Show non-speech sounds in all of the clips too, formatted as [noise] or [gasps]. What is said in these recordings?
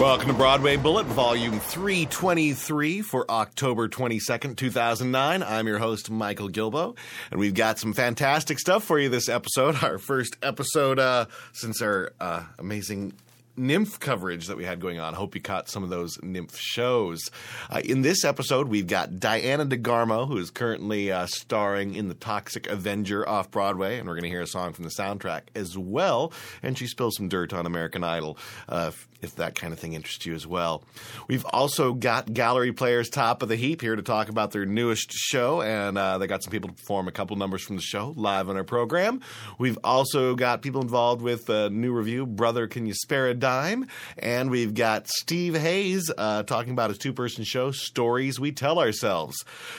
Welcome to Broadway Bullet, volume 323 for October 22nd, 2009. I'm your host, Michael Gilboe, and we've got some fantastic stuff for you this episode. [laughs] Our first episode uh, since our uh, amazing NYMF coverage that we had going on. Hope you caught some of those NYMF shows. Uh, in this episode, we've got Diana DeGarmo, who is currently uh, starring in The Toxic Avenger off Broadway, and we're going to hear a song from the soundtrack as well. And she spills some dirt on American Idol. Uh, if, that kind of thing interests you as well. We've also got Gallery Players Top of the Heap here to talk about their newest show, and uh, they got some people to perform a couple numbers from the show live on our program. We've also got people involved with a new review, Brother Can You Spare a Dime? And we've got Steve Hayes uh, talking about his two person show, Stories We Tell Ourselves.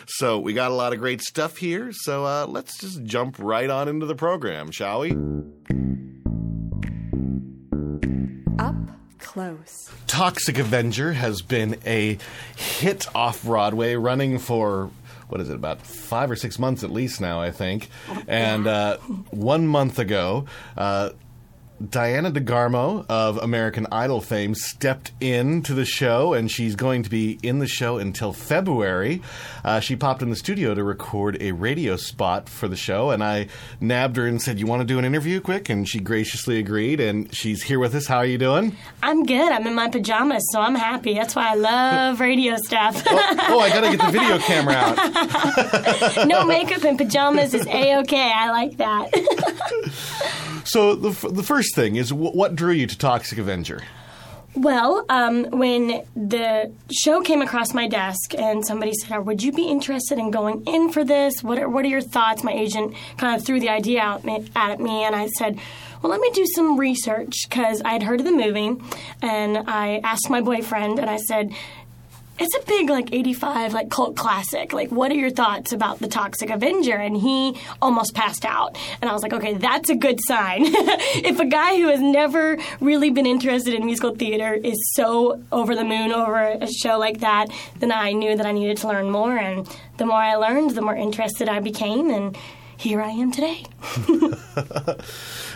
So we got a lot of great stuff here, so uh, let's just jump right on into the program, shall we? Close. Toxic Avenger has been a hit off Broadway, running for what is it about five or six months at least now, I think. And uh, one month ago, uh, Diana DeGarmo of American Idol fame stepped into the show, and she's going to be in the show until February. Uh, she popped in the studio to record a radio spot for the show, and I nabbed her and said, "You want to do an interview quick?" And she graciously agreed, and she's here with us. How are you doing? I'm good. I'm in my pajamas, so I'm happy. That's why I love radio stuff. oh, oh, I got to get the video camera out. [laughs] no makeup and pajamas is a okay. I like that. [laughs] So the f- the first thing is w- what drew you to Toxic Avenger? well, um, when the show came across my desk and somebody said, "Oh, "Would you be interested in going in for this? What are, what are your thoughts?" My agent kind of threw the idea out at me, and I said. Well, let me do some research because I had heard of the movie, and I asked my boyfriend, and I said, it's a big like 85 like cult classic. Like what are your thoughts about the toxic avenger? And he almost passed out. And i was like okay that's a good sign. [laughs] If a guy who has never really been interested in musical theater is so over the moon over a show like that then i knew that i needed to learn more. And the more i learned the more interested i became. And here i am today. [laughs] [laughs]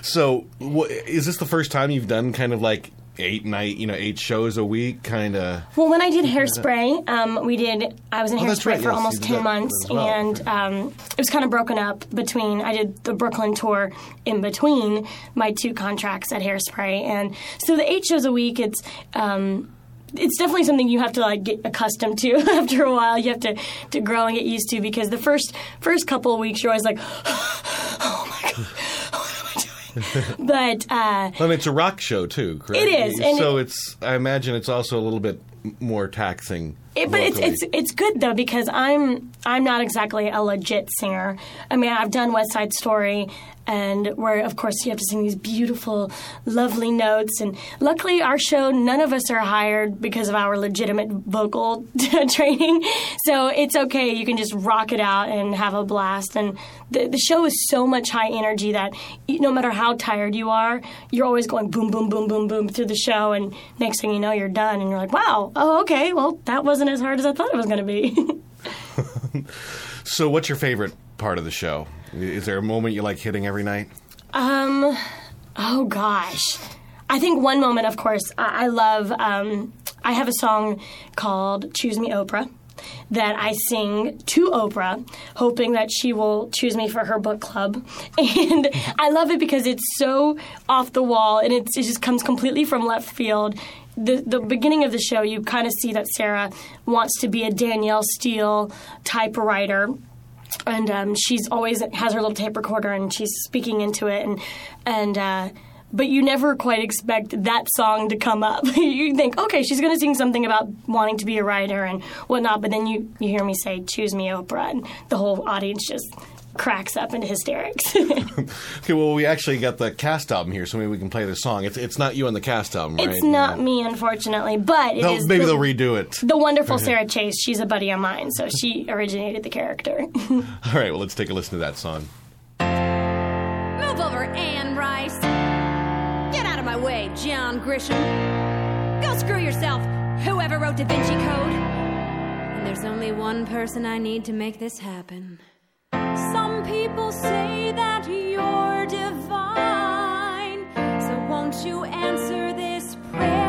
So wh- is this the first time you've done kind of like eight night, you know, eight shows a week, kind of? Well, when I did Hairspray, um, we did. I was in Oh, Hairspray right, for yes, almost ten months, well. and um, it was kind of broken up between. I did the Brooklyn tour in between my two contracts at Hairspray, and so the eight shows a week. It's um, it's definitely something you have to like get accustomed to [laughs] after a while. You have to to grow and get used to because the first first couple of weeks you're always like, [gasps] oh my god, what am I doing? [laughs] but uh, I mean, it's a rock show too, correct? It is, so it- it's. I imagine it's also a little bit more taxing. It, but it's, it's it's good though because I'm I'm not exactly a legit singer. I mean, I've done West Side Story, and where of course you have to sing these beautiful, lovely notes. And luckily, our show none of us are hired because of our legitimate vocal [laughs] training, so it's okay. You can just rock it out and have a blast. And the the show is so much high energy that no matter how tired you are, you're always going boom, boom, boom, boom, boom through the show. And next thing you know, you're done, and you're like, wow, oh okay, well that wasn't as hard as I thought it was going to be. [laughs] So, what's your favorite part of the show? Is there a moment you like hitting every night? Um, oh gosh, I think one moment, of course, I, I love. Um, I have a song called "Choose Me, Oprah." That I sing to Oprah, hoping that she will choose me for her book club, [laughs] and I love it because it's so off the wall and it's, it just comes completely from left field. The the beginning of the show, you kind of see that Sarah wants to be a Danielle Steel type writer and um, she's always has her little tape recorder and she's speaking into it and and uh, but you never quite expect that song to come up. [laughs] you think, okay, she's going to sing something about wanting to be a writer and whatnot, but then you, you hear me say, choose me, Oprah, and the whole audience just cracks up into hysterics. [laughs] Okay, well, we actually got the cast album here, so maybe we can play the song. It's it's not you on the cast album, right? it's not Yeah. me, unfortunately, but it They'll- is maybe the, they'll redo it. the wonderful Sara Chase. She's a buddy of mine, so she [laughs] originated the character. All right, well, let's take a listen to that song. Move over, Anne Rice. Get out of my way, John Grisham. Go screw yourself, whoever wrote Da Vinci Code. And there's only one person I need to make this happen. You answer this prayer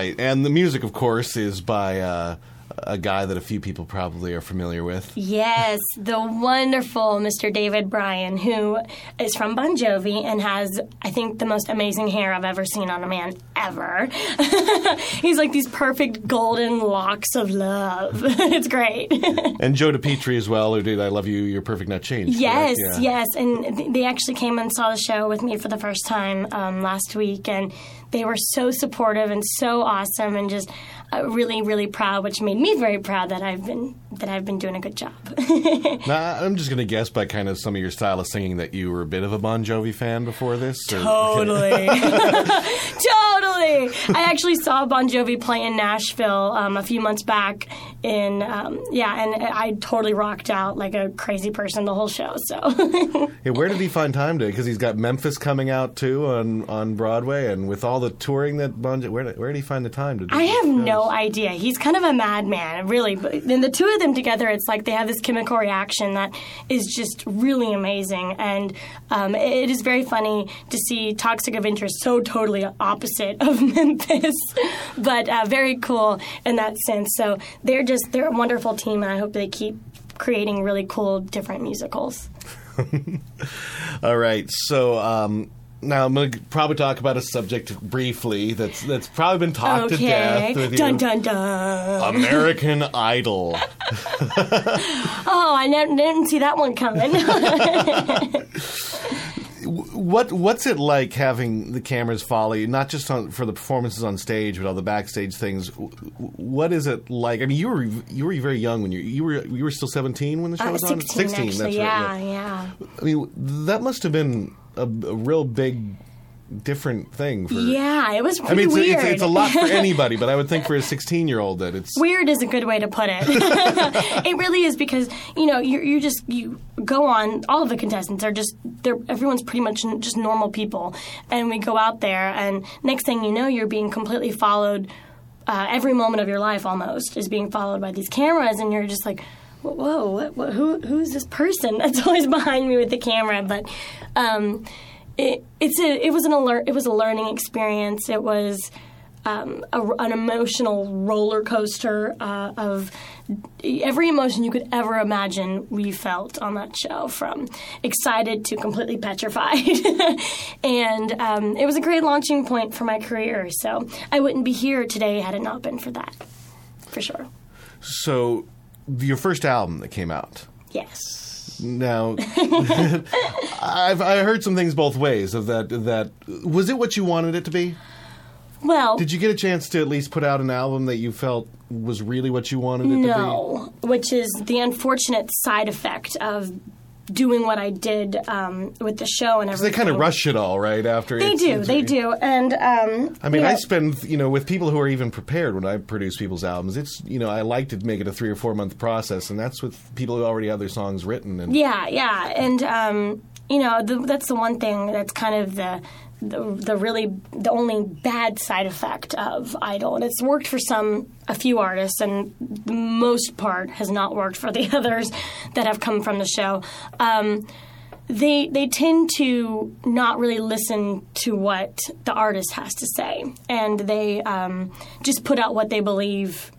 right, and the music, of course, is by uh, a guy that a few people probably are familiar with. Yes, the wonderful Mr. David Bryan, who is from Bon Jovi and has, I think, the most amazing hair I've ever seen on a man ever. [laughs] He's like these perfect golden locks of love. [laughs] it's great. [laughs] And Joe DiPietro as well, who did I Love You, Your Perfect Not Changed. Yes. Yeah. yes, and th- they actually came and saw the show with me for the first time um, last week, and they were so supportive and so awesome, and just uh, really, really proud, which made me very proud that I've been that I've been doing a good job. [laughs] Now, [laughs] I'm just going to guess by kind of some of your style of singing that you were a bit of a Bon Jovi fan before this. or- Totally. [laughs] totally. I actually saw Bon Jovi play in Nashville um, a few months back. In um, yeah, and I totally rocked out like a crazy person the whole show. So Hey, where did he find time to? Because he's got Memphis coming out too on, on Broadway, and with all the touring that Bon Jovi, where, where did he find the time to? do I have shows? no idea. He's kind of a madman, really. But then the two of them together, it's like they have this chemical reaction that is just really amazing, and um, it is very funny to see Toxic Avenger so totally opposite of [laughs] Memphis, but uh, very cool in that sense. So they're just they're a wonderful team, and I hope they keep creating really cool different musicals. [laughs] All right, so um, now I'm going to probably talk about a subject briefly that's that's probably been talked to death with dun you. dun dun. American Idol. [laughs] Oh, I ne- didn't see that one coming. [laughs] What what's it like having the cameras follow you, not just on, for the performances on stage, but all the backstage things? What is it like? I mean, you were you were very young when you you were you were still seventeen when the show Uh, was on. 16, actually, that's yeah, right. yeah. I mean, that must have been a, a real big, different thing for. Yeah, it was I mean, it's, a- weird. it's, it's a lot for anybody, but I would think for a [laughs] sixteen-year-old that it's. Weird is a good way to put it. [laughs] it really is because you know you you just you go on. All of the contestants are just they're everyone's pretty much just normal people, and we go out there, and next thing you know, you're being completely followed. Uh, every moment of your life almost is being followed by these cameras, and you're just like, whoa, what, what, who who's this person [laughs] that's always behind me with the camera? But um, it, it's a it was an alert. It was a learning experience. It was um, a, an emotional roller coaster uh, of every emotion you could ever imagine we felt on that show from excited to completely petrified [laughs] and um, it was a great launching point for my career so i wouldn't be here today had it not been for that for sure So, your first album that came out. yes Now, [laughs] I've I heard some things both ways of that. That was it what you wanted it to be? well Did you get a chance to at least put out an album that you felt was really what you wanted it to be? No, which is the unfortunate side effect of doing what I did um, with the show and everything. They kind of rush it all right after. They it's- do, it's- they do, and um, I mean, I know, spend you know with people who are even prepared when I produce people's albums. It's you know I like to make it a three or four month process, and that's with people who already have their songs written. And Yeah, yeah, and um, you know the, that's the one thing that's kind of the, the the really the only bad side effect of Idol, and it's worked for some a few artists, and the most part has not worked for the [laughs] others that have come from the show. Um, they they tend to not really listen to what the artist has to say, and they um, just put out what they believe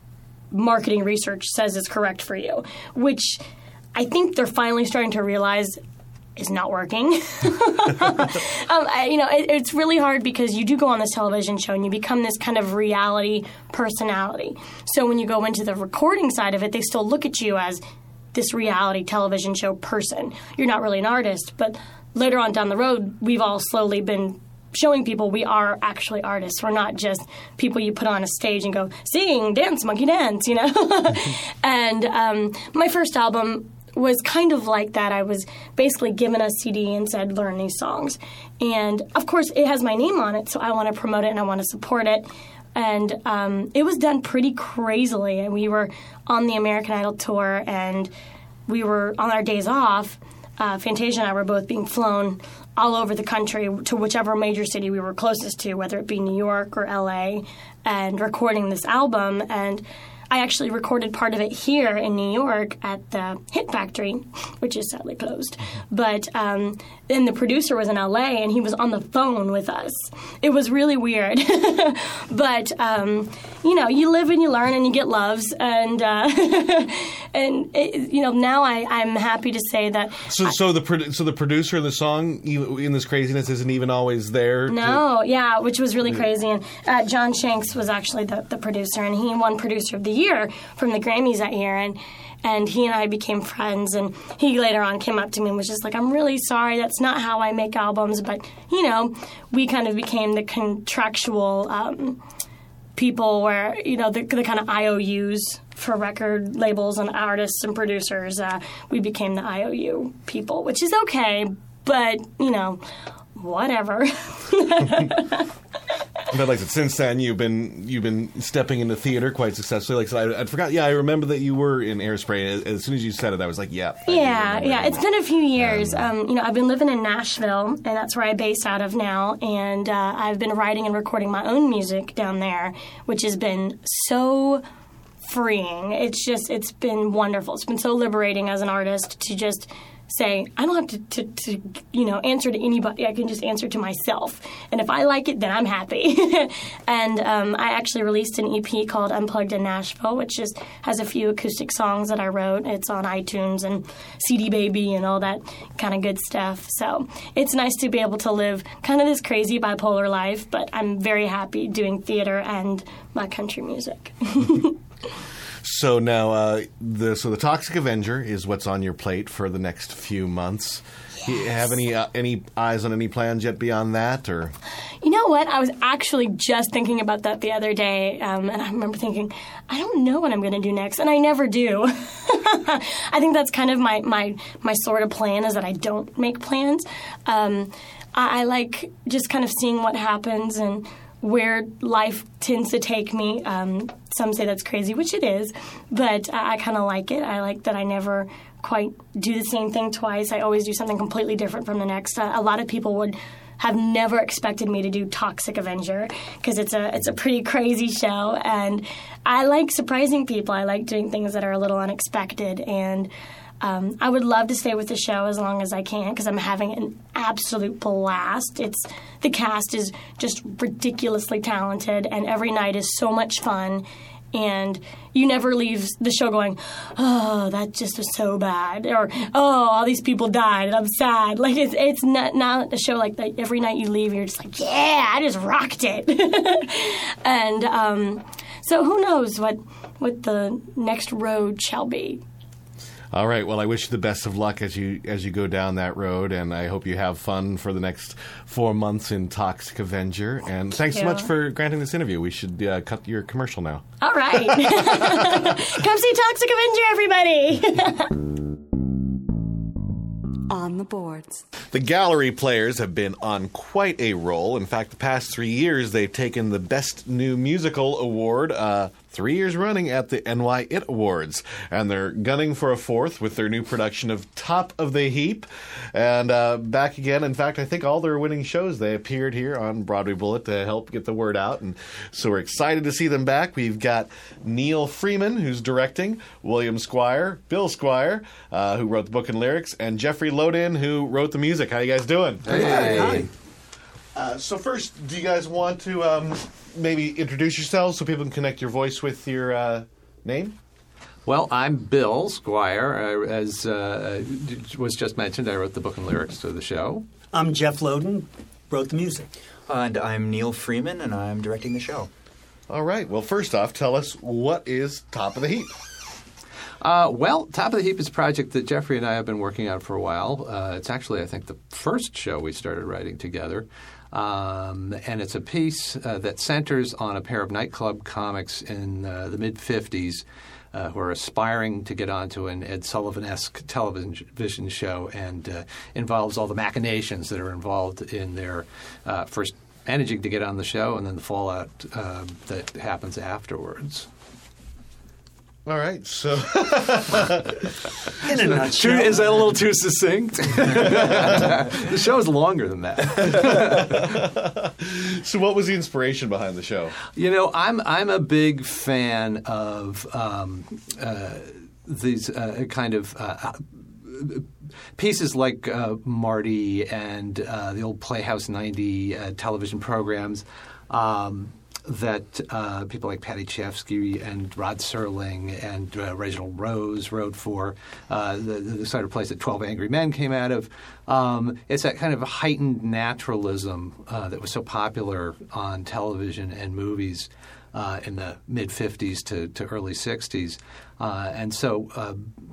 marketing research says is correct for you, which I think they're finally starting to realize is not working. [laughs] um, I, you know, it, it's really hard because you do go on this television show and you become this kind of reality personality. So when you go into the recording side of it, they still look at you as this reality television show person. You're not really an artist, but later on down the road, we've all slowly been showing people we are actually artists. We're not just people you put on a stage and go sing, dance, monkey dance, you know. [laughs] and um, my first album was kind of like that. I was basically given a CD and said, learn these songs. And of course, it has my name on it, so I want to promote it and I want to support it. And um, it was done pretty crazily. And we were on the American Idol tour, and we were on our days off. Uh, Fantasia and I were both being flown all over the country to whichever major city we were closest to, whether it be New York or LA, and recording this album. And I actually recorded part of it here in New York at the Hit Factory, which is sadly closed. But um, then the producer was in LA and he was on the phone with us. It was really weird. [laughs] but, um, you know, you live and you learn and you get loves. And, uh, [laughs] and it, you know, now I, I'm happy to say that so, so the produ- so the producer of the song in this craziness isn't even always there. to- No, yeah, which was really crazy. And uh, John Shanks was actually the, the producer, and he won Producer of the Year from the Grammys that year. And and he and I became friends. And he later on came up to me and was just like, "I'm really sorry, that's not how I make albums." But you know, we kind of became the contractual. Um, people where you know the, the kind of IOUs for record labels and artists and producers. Uh, we became the IOU people, which is okay, but you know, whatever. [laughs] But like I said, since then you've been you've been stepping into theater quite successfully. Like I said, I, I forgot. Yeah, I remember that you were in Hairspray. As, as soon as you said it, I was like, yeah. Yeah, yeah. it. It's been a few years. Um, you know, I've been living in Nashville, and that's where I base out of now. And uh, I've been writing and recording my own music down there, which has been so freeing. It's just, it's been wonderful. It's been so liberating as an artist to just say, I don't have to, to, to you know, answer to anybody. I can just answer to myself. And if I like it, then I'm happy. [laughs] and um, I actually released an EP called Unplugged in Nashville, which just has a few acoustic songs that I wrote. It's on iTunes and CD Baby and all that kind of good stuff. So it's nice to be able to live kind of this crazy bipolar life, but I'm very happy doing theater and my country music. [laughs] So now, uh, the so the Toxic Avenger is what's on your plate for the next few months. You have any uh, any eyes on any plans yet beyond that, or You know what? I was actually just thinking about that the other day, um, and I remember thinking, I don't know what I'm going to do next, and I never do. [laughs] I think that's kind of my, my my sort of plan is that I don't make plans. Um, I, I like just kind of seeing what happens and where life tends to take me. Um, some say that's crazy, which it is, but I, I kind of like it. I like that I never quite do the same thing twice. I always do something completely different from the next. Uh, a lot of people would have never expected me to do Toxic Avenger because it's a it's a pretty crazy show, and I like surprising people. I like doing things that are a little unexpected, and um, I would love to stay with the show as long as I can because I'm having an absolute blast. It's the cast is just ridiculously talented, and every night is so much fun. And you never leave the show going, oh, that just was so bad, or oh, all these people died, and I'm sad. Like it's it's not not a show like that. Every night you leave, you're just like, yeah, I just rocked it. [laughs] and um, so who knows what what the next road shall be. All right. Well, I wish you the best of luck as you as you go down that road, and I hope you have fun for the next four months in Toxic Avenger. And thanks so much for granting this interview. We should uh, cut your commercial now. All right. [laughs] Come see Toxic Avenger, everybody. [laughs] On the boards. The gallery players have been on quite a roll. In fact, the past three years, they've taken the Best New Musical Award uh, three years running at the NYIT Awards. And they're gunning for a fourth with their new production of Top of the Heap. And uh, back again. In fact, I think all their winning shows, they appeared here on Broadway Bullet to help get the word out. And so we're excited to see them back. We've got Neil Freeman, who's directing, William Squier, Bill Squier, uh, who wrote the book and lyrics, and Jeffrey Lodin, who wrote the music. How you guys doing? Hey. Uh, so first, do you guys want to um, maybe introduce yourselves so people can connect your voice with your uh, name? Well, I'm Bill Squier. Uh, as uh, was just mentioned, I wrote the book and lyrics to the show. I'm Jeff Lodin, wrote the music. And I'm Neil Freeman, and I'm directing the show. All right. Well, first off, tell us what is Top of the Heap. Uh, well, Top of the Heap is a project that Jeffrey and I have been working on for a while. Uh, it's actually, I think, the first show we started writing together. Um, and it's a piece uh, that centers on a pair of nightclub comics in uh, the mid 50s uh, who are aspiring to get onto an Ed Sullivan esque television show and uh, involves all the machinations that are involved in their uh, first managing to get on the show and then the fallout um, that happens afterwards. All right. So, [laughs] In a nutshell. Is that a little too succinct? [laughs] the show is longer than that. [laughs] so what was the inspiration behind the show? You know, I'm I'm a big fan of um, uh, these uh, kind of. Uh, Pieces like uh, Marty and uh, the old Playhouse 90 uh, television programs um, that uh, people like Paddy Chayefsky and Rod Serling and uh, Reginald Rose wrote for, uh, the, the sort of place that 12 Angry Men came out of. Um, it's that kind of heightened naturalism uh, that was so popular on television and movies uh, in the mid 50s to, to early 60s. Uh, and so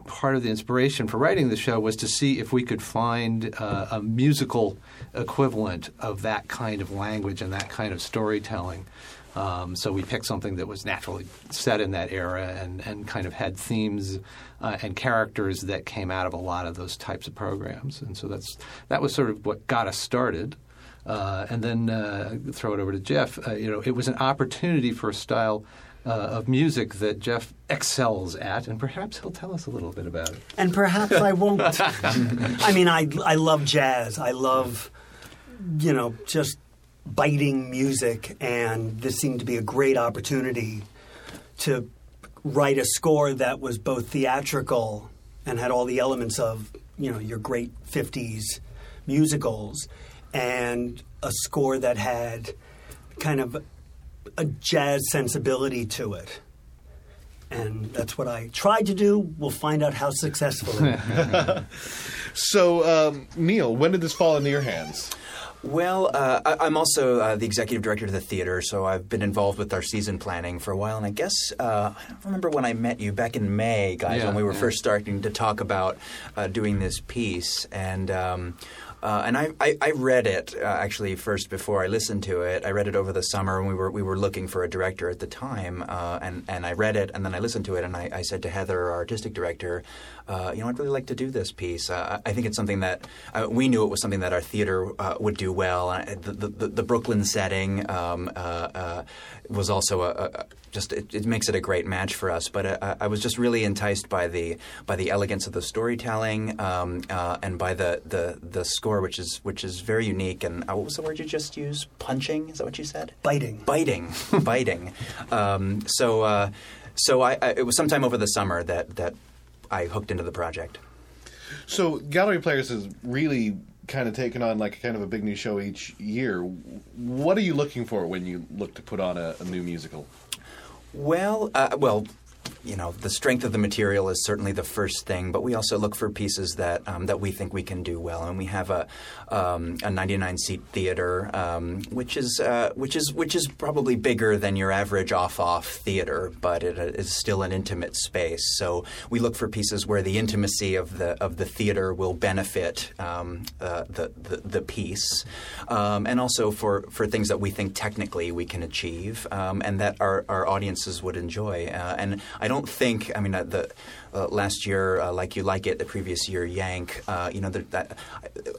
part of the inspiration for writing the show was to see if we could find a musical equivalent of that kind of language and that kind of storytelling. Um, so we picked something that was naturally set in that era and, and kind of had themes uh, and characters that came out of a lot of those types of programs. And so that's that was sort of what got us started. Uh, and then uh, throw it over to Jeff. Uh, you know, it was an opportunity for a style uh, of music that Jeff excels at, and perhaps he'll tell us a little bit about it. And perhaps I won't. [laughs] I mean, I I love jazz. I love, you know, just biting music, and this seemed to be a great opportunity to write a score that was both theatrical and had all the elements of you know your great '50s musicals, and a score that had kind of a jazz sensibility to it. And that's what I tried to do. We'll find out how successfully. [laughs] So, um, Neil, when did this fall into your hands? Well, uh, I, I'm also uh, the executive director of the theater, so I've been involved with our season planning for a while. And I guess uh, I don't remember when I met you back in May, guys, Yeah, when we were yeah. first starting to talk about uh, doing this piece. And um, uh, and I, I, I read it uh, actually first before I listened to it. I read it over the summer, and we were we were looking for a director at the time. Uh, and and I read it, and then I listened to it, and I, I said to Heather, our artistic director, uh, you know, I'd really like to do this piece. Uh, I think it's something that uh, we knew it was something that our theater uh, would do well. Uh, the, the, the Brooklyn setting um, uh, uh, was also a, a just it, it makes it a great match for us. But uh, I was just really enticed by the by the elegance of the storytelling um, uh, and by the, the the score, which is which is very unique. And uh, what was the word you just used? Punching? Is that what you said? Biting. biting, [laughs] biting. Um, so, uh, so I, I, it was sometime over the summer that that I hooked into the project. So, Gallery Players has really kind of taken on like kind of a big new show each year. What are you looking for when you look to put on a, a new musical? Well, uh, well, you know, the strength of the material is certainly the first thing, but we also look for pieces that um, that we think we can do well, and we have a um, a 99 seat theater, um, which is uh, which is which is probably bigger than your average off off theater, but it uh, is still an intimate space. So we look for pieces where the intimacy of the of the theater will benefit um, uh, the, the the piece, um, and also for for things that we think technically we can achieve, um, and that our our audiences would enjoy. Uh, and I don't think, I mean, uh, the uh, last year, uh, like you like it, the previous year, Yank. Uh, you know, there- that,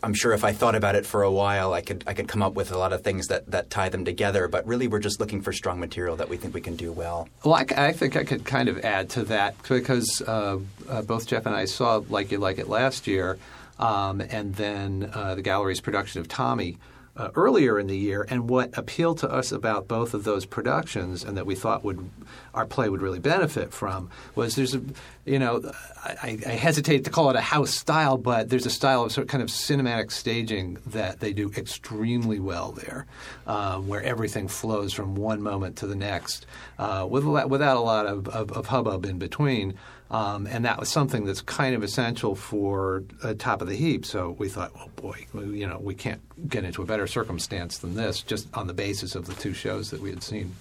I'm sure if I thought about it for a while, I could I could come up with a lot of things that that tie them together. But really, we're just looking for strong material that we think we can do well. Well, I, I think I could kind of add to that because uh, uh, both Jeff and I saw Like You Like It last year, um, and then the gallery's production of Tommy uh, earlier in the year. And what appealed to us about both of those productions, and that we thought would our play would really benefit from, was there's a you know I, I hesitate to call it a house style, but there's a style of sort of kind of cinematic staging that they do extremely well there, uh, where everything flows from one moment to the next, uh, with, without a lot of, of, of hubbub in between. Um, and that was something that's kind of essential for uh, Top of the Heap. So we thought, well, boy, we- you know, we can't get into a better circumstance than this, just on the basis of the two shows that we had seen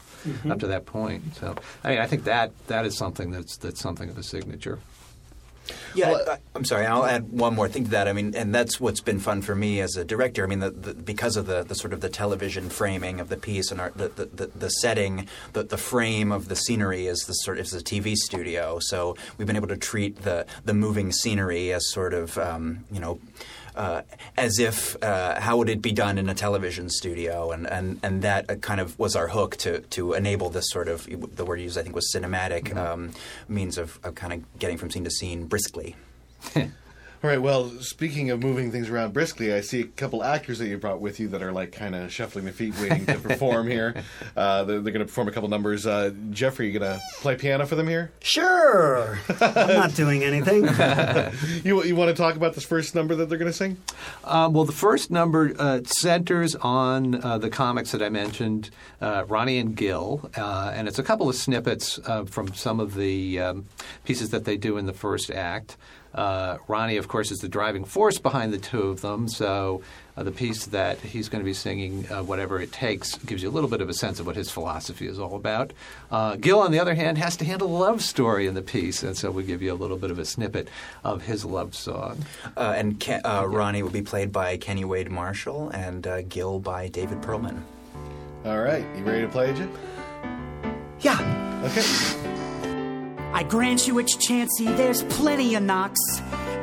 up to that point. So I mean, I think that that is something that's that's something of a signature. Yeah, I, I'm sorry. I'll add one more thing to that. I mean, and that's what's been fun for me as a director. I mean, the, the, because of the, the sort of the television framing of the piece and our, the, the, the, setting, the, the frame of the scenery is the sort is the TV studio. So we've been able to treat the the moving scenery as sort of um, you know. Uh, as if uh, how would it be done in a television studio, and and and that uh, kind of was our hook to to enable this sort of the word used I think was cinematic um, means of, of kind of getting from scene to scene briskly. [laughs] All right. Well, speaking of moving things around briskly, I see a couple actors that you brought with you that are like kind of shuffling their feet, waiting to perform [laughs] here. Uh, they're they're going to perform a couple numbers. Uh, Jeffrey, you going to play piano for them here? Sure. [laughs] I'm not doing anything. [laughs] You you want to talk about this first number that they're going to sing? Um, well, the first number uh, centers on uh, the comics that I mentioned, uh, Ronnie and Gil, uh, and it's a couple of snippets uh, from some of the um, pieces that they do in the first act. Uh, Ronnie, of course, is the driving force behind the two of them, so uh, the piece that he's going to be singing, uh, Whatever It Takes, gives you a little bit of a sense of what his philosophy is all about. Uh, Gil, on the other hand, has to handle a love story in the piece, and so we give you a little bit of a snippet of his love song. Uh, and Ken, uh, Ronnie will be played by Kenny Wade Marshall and uh, Gil by David Perlman. All right. You ready to play, Jim? Yeah. Okay. I grant you it's chancy, there's plenty of knocks.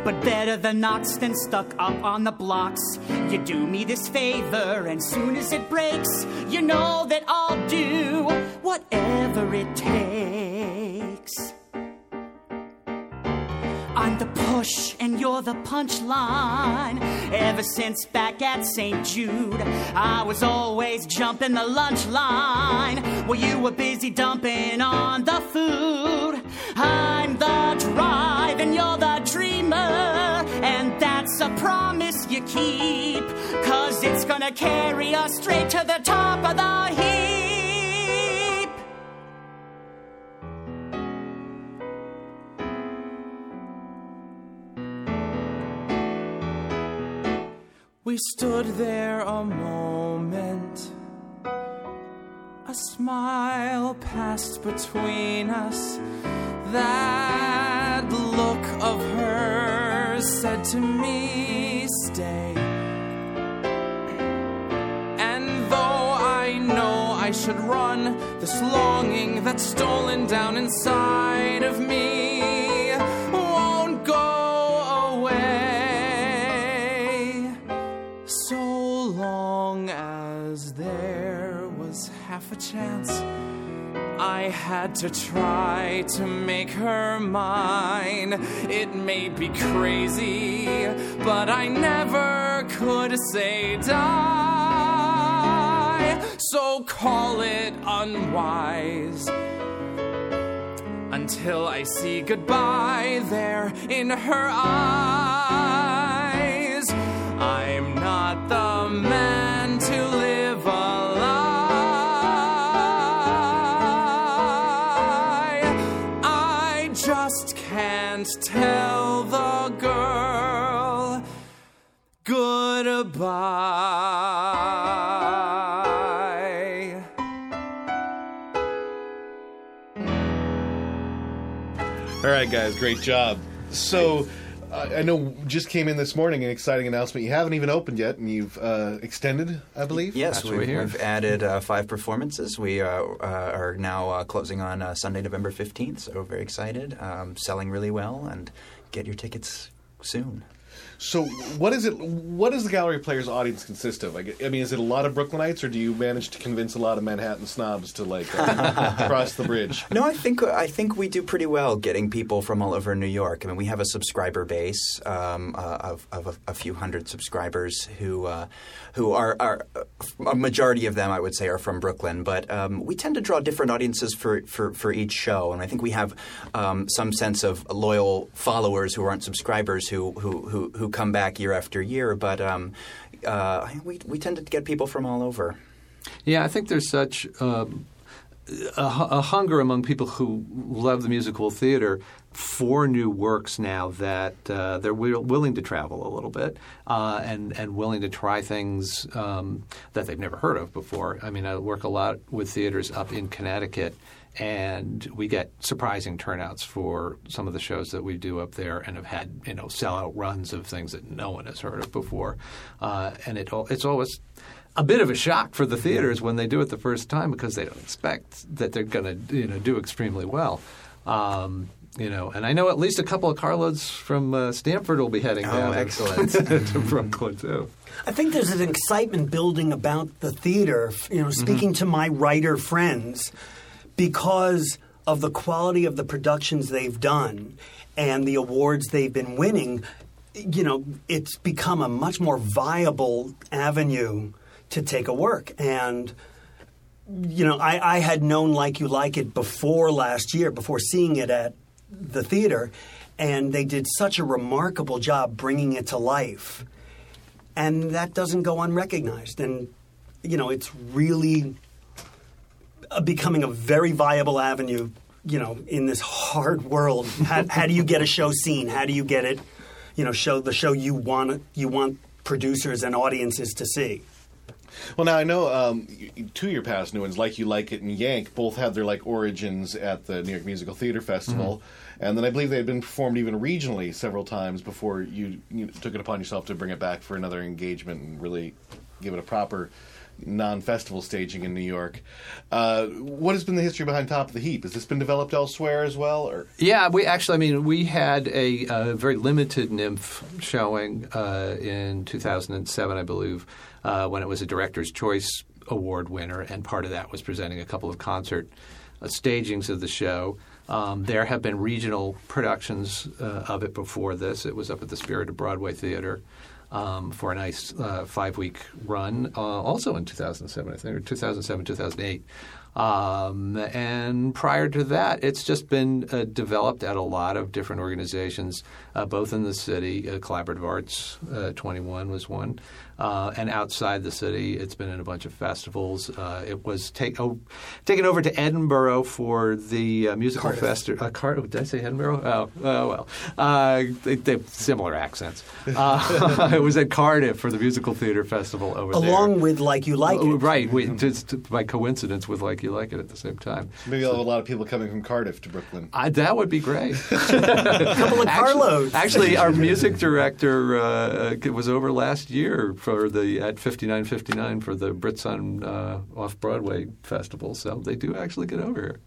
But better the knocks than stuck up on the blocks. You do me this favor, and soon as it breaks, you know that I'll do whatever it takes. I'm the push and you're the punchline. Ever since back at St. Jude, I was always jumping the lunch line. While you were busy dumping on the food. I'm the drive and you're the dreamer. And that's a promise you keep. Cause it's gonna carry us straight to the top of the heap. We stood there a moment. A smile passed between us. That look of hers said to me, Stay. And though I know I should run, this longing that's stolen down inside of me a chance, I had to try to make her mine. It may be crazy, but I never could say die. So call it unwise until I see goodbye there in her eyes. I'm not the man goodbye. All right, guys, great job. So, I know just came in this morning an exciting announcement. You haven't even opened yet, and you've uh, extended, I believe. Yes, That's we've, we we've added uh, five performances. We uh, uh, are now uh, closing on uh, Sunday, November 15th, so very excited. Um, selling really well, and get your tickets soon. So, what is it? What does the Gallery Players audience consist of? Like, I mean, is it a lot of Brooklynites, or do you manage to convince a lot of Manhattan snobs to like uh, [laughs] cross the bridge? No, I think I think we do pretty well getting people from all over New York. I mean, we have a subscriber base um, uh, of, of a, a few hundred subscribers who uh, who are, are a majority of them, I would say, are from Brooklyn. But um, we tend to draw different audiences for, for, for each show, and I think we have um, some sense of loyal followers who aren't subscribers who who who, who come back year after year. But um, uh, we we tend to get people from all over. Yeah, I think there's such um, a, a hunger among people who love the musical theater for new works now that uh, they're wi- willing to travel a little bit uh, and and willing to try things um, that they've never heard of before. I mean, I work a lot with theaters up in Connecticut. And we get surprising turnouts for some of the shows that we do up there, and have had you know sellout runs of things that no one has heard of before. Uh, and it it's always a bit of a shock for the theaters when they do it the first time because they don't expect that they're going to you know do extremely well. Um, you know, and I know at least a couple of carloads from uh, Stamford will be heading Oh, down excellent. [laughs] to Brooklyn too. I think there's an excitement building about the theater, you know, speaking to my writer friends, because of the quality of the productions they've done and the awards they've been winning. You know, it's become a much more viable avenue to take a work. And, you know, I, I had known Like You Like It before last year, before seeing it at the theater, and they did such a remarkable job bringing it to life and that doesn't go unrecognized. And you know, it's really becoming a very viable avenue. You know, in this hard world, how, how do you get a show seen? How do you get it? You know, show the show you want you want producers and audiences to see. Well, now I know um, two of your past new ones, like you like it and Yank, both had their like origins at the New York Musical Theater Festival, and then I believe they had been performed even regionally several times before you, you took it upon yourself to bring it back for another engagement and really give it a proper non-festival staging in New York. Uh, what has been the history behind Top of the Heap? Has this been developed elsewhere as well? Or Yeah, we actually, I mean, we had a, uh very limited NYMF showing uh, in 2007, I believe, uh, when it was a Director's Choice Award winner, and part of that was presenting a couple of concert uh, stagings of the show. Um, there have been regional productions uh, of it before this. It was up at the Spirit of Broadway Theater. Um, for a nice uh, five-week run, uh, also in 2007, I think, or 2007, 2008. Um, and prior to that, it's just been uh, developed at a lot of different organizations, uh, both in the city. Uh, Collaborative Arts uh, 21 was one, uh, and outside the city, it's been in a bunch of festivals. Uh, it was take, oh, taken over to Edinburgh for the uh, musical festival. Uh, Car- did I say Edinburgh? Oh, oh well, uh, they, they have similar accents. Uh, [laughs] it was at Cardiff for the musical theater festival over there. Along with Like You Like It. Right, we, just by coincidence with Like You Like It at the same time. maybe you'll have a lot of people coming from Cardiff to Brooklyn. I, that would be great. A [laughs] couple of carloads. Actually, our music director uh, was over last year for the at 5959 for the Brits on uh, Off Broadway festival, so they do actually get over here.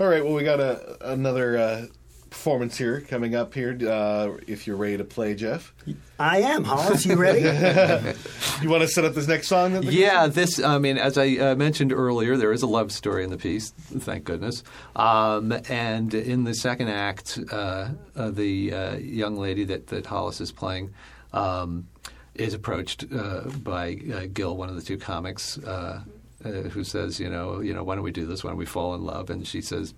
All right, well, we got a, another uh, performance here coming up here. Uh, if you're ready to play, Jeff, I am. Hollis, you ready? [laughs] [laughs] you want to set up this next song? That Yeah, this, I mean, as I uh, mentioned earlier, there is a love story in the piece, thank goodness. Um, and in the second act, uh, uh, the uh, young lady that, that Hollis is playing um, is approached uh, by uh, Gil, one of the two comics, uh, uh, who says, you know, you know, why don't we do this? Why don't we fall in love? And she says,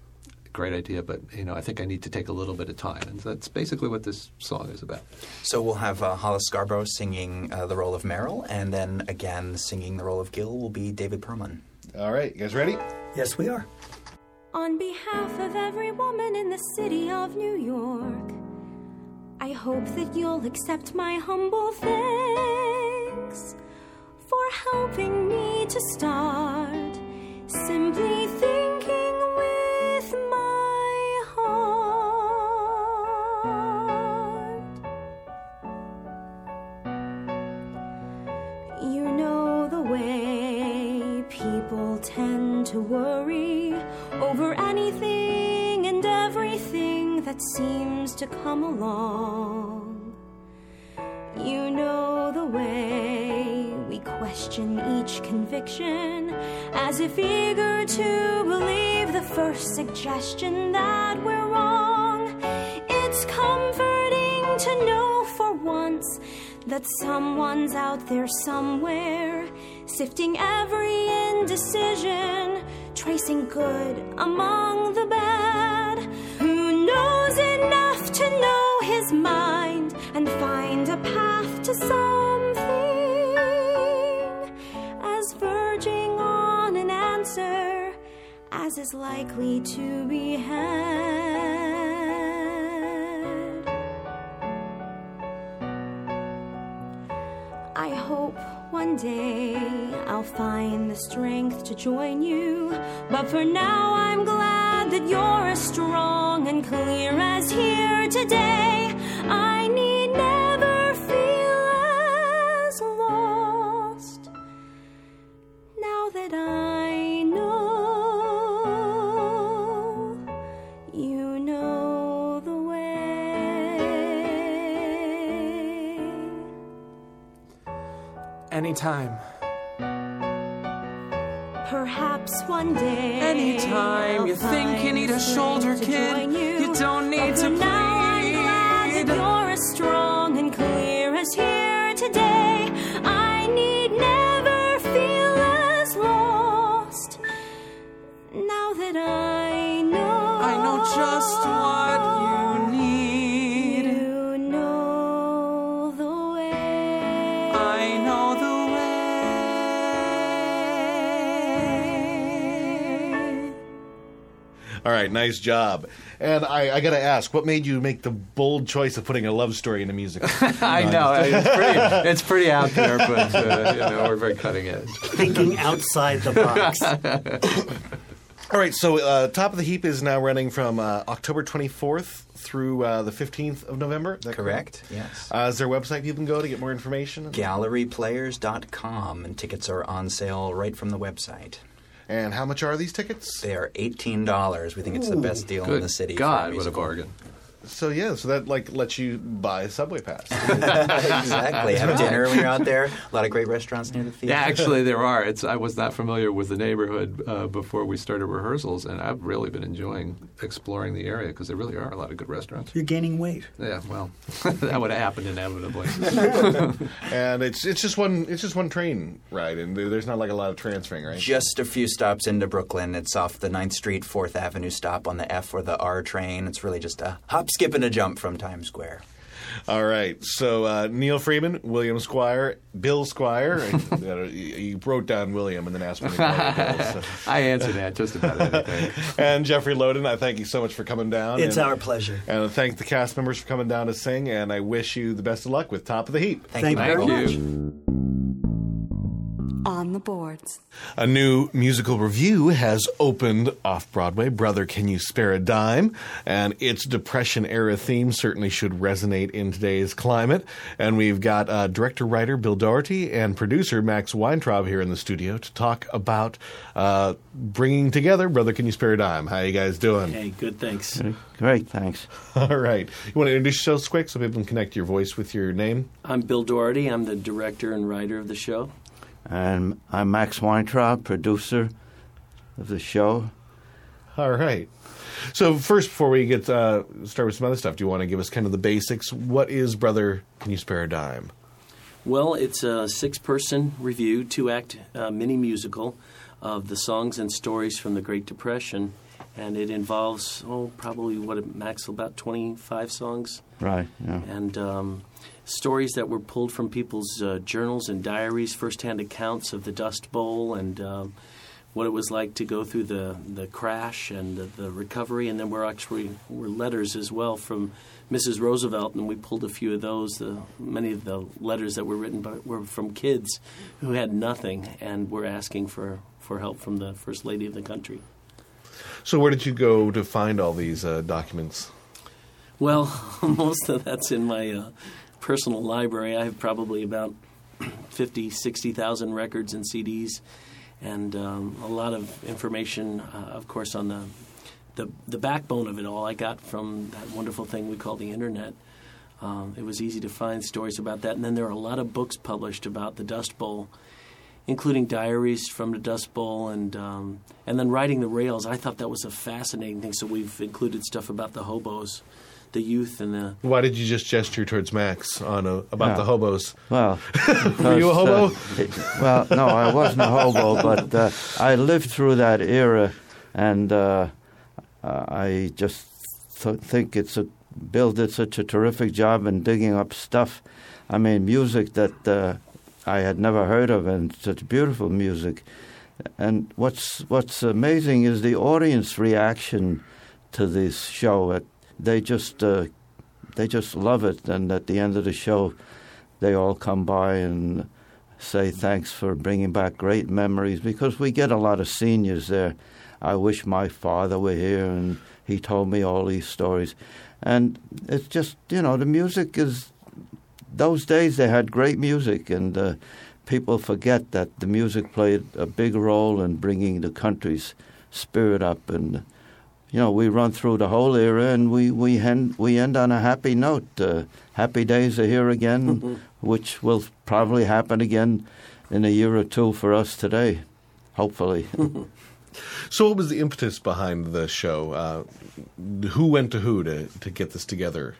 great idea, but, you know, I think I need to take a little bit of time. And that's basically what this song is about. So we'll have uh, Hollis Scarborough singing uh, the role of Meryl, and then again singing the role of Gil will be David Perlman. All right, you guys ready? yes, we are. On behalf of every woman in the city of New York, I hope that you'll accept my humble thanks for helping me to start simply thinking with my heart. You know the way people tend to worry that seems to come along. You know the way we question each conviction as if eager to believe the first suggestion that we're wrong. It's comforting to know for once that someone's out there somewhere, sifting every indecision, tracing good among the as is likely to be had. I hope one day I'll find the strength to join you. But for now, I'm glad that you're as strong and clear as here today. Anytime. Perhaps one day. Anytime you I'll think you need a shoulder kid, join you don't need to now, I'm glad that you're as strong and clear as here today. Nice job. And I, I got to ask, what made you make the bold choice of putting a love story in a musical? [laughs] I know. It's pretty, [laughs] it's pretty out there, but, uh, you know, we're very cutting edge. Thinking outside the box. [laughs] All right, so uh, Top of the Heap is now running from uh, October 24th through uh, the 15th of November. Is that Correct, yes. Uh, is there a website you can go to get more information? Galleryplayers.com, and tickets are on sale right from the website. And how much are these tickets? They are $18. We think it's the best deal in the city. God, for a what a musical. bargain. So yeah, so that like lets you buy a subway pass. [laughs] exactly. Have dinner when you're out there. A lot of great restaurants near the theater. Yeah, actually, there are. It's I was not familiar with the neighborhood uh, before we started rehearsals, and I've really been enjoying exploring the area because there really are a lot of good restaurants. You're gaining weight. Yeah, well, [laughs] that would have happened inevitably. [laughs] and it's it's just one it's just one train ride, and there's not like a lot of transferring, right? Just a few stops into Brooklyn. It's off the 9th Street, 4th Avenue stop on the F or the R train. It's really just a hop, skip, and a jump from Times Square. All right. So uh, Neil Freeman, William Squier, Bill Squier. and, you you wrote down William and then asked me to call Bill. so- [laughs] I answered that just about anything. [laughs] and Jeffrey Lodin, I thank you so much for coming down. It's and, our pleasure. And I thank the cast members for coming down to sing, and I wish you the best of luck with Top of the Heap. Thank, you, Thank Michael. you. On the boards. A new musical review has opened off Broadway, Brother Can You Spare a Dime? And its Depression era theme certainly should resonate in today's climate. And we've got uh, director writer Bill Doherty and producer Max Weintraub here in the studio to talk about uh, bringing together Brother Can You Spare a Dime? How you guys doing? Hey, good, thanks. Great, thanks. [laughs] All right. You want to introduce yourselves quick so people can connect your voice with your name? I'm Bill Doherty. I'm the director and writer of the show. And I'm Max Weintraub, producer of the show. All right. So first, before we get uh, start with some other stuff, do you want to give us kind of the basics? What is Brother Can You Spare a Dime? Well, it's a six person review, two act uh, mini musical of the songs and stories from the Great Depression. And it involves, oh, probably what, Max, about 25 songs. Right, yeah. And um, stories that were pulled from people's uh, journals and diaries, firsthand accounts of the Dust Bowl and um, what it was like to go through the, the crash and the, the recovery. And then we're actually were letters as well from Mrs. Roosevelt, and we pulled a few of those. The, many of the letters that were written by, were from kids who had nothing and were asking for, for help from the First Lady of the country. So where did you go to find all these uh, documents? Well, [laughs] most of that's in my uh, personal library. I have probably about 50, 60,000 records and CDs, and um, a lot of information, uh, of course, on the, the the backbone of it all. I got from that wonderful thing we call the internet. Um, it was easy to find stories about that, and then there are a lot of books published about the Dust Bowl, including diaries from the Dust Bowl, and um, and then riding the rails. I thought that was a fascinating thing. So we've included stuff about the hobos, the youth, and the Why did you just gesture towards Max on a, about Yeah. the hobos? Well, [laughs] Were you a hobo? uh, well, no, I wasn't a hobo, but uh, I lived through that era, and uh, uh, I just th- think it's a Bill did such a terrific job in digging up stuff. I mean, music that uh, I had never heard of, and such beautiful music. And what's what's amazing is the audience reaction to this show. It, they just uh, they just love it, and at the end of the show, they all come by and say thanks for bringing back great memories because we get a lot of seniors there. I wish my father were here and he told me all these stories. And it's just, you know, the music is, those days they had great music and uh, people forget that the music played a big role in bringing the country's spirit up. And, you know, we run through the whole era and we, we, end, we end on a happy note. Uh, happy days are here again, [laughs] which will probably happen again in a year or two for us today, hopefully. [laughs] So what was the impetus behind the show? Uh, who went to who to, to get this together?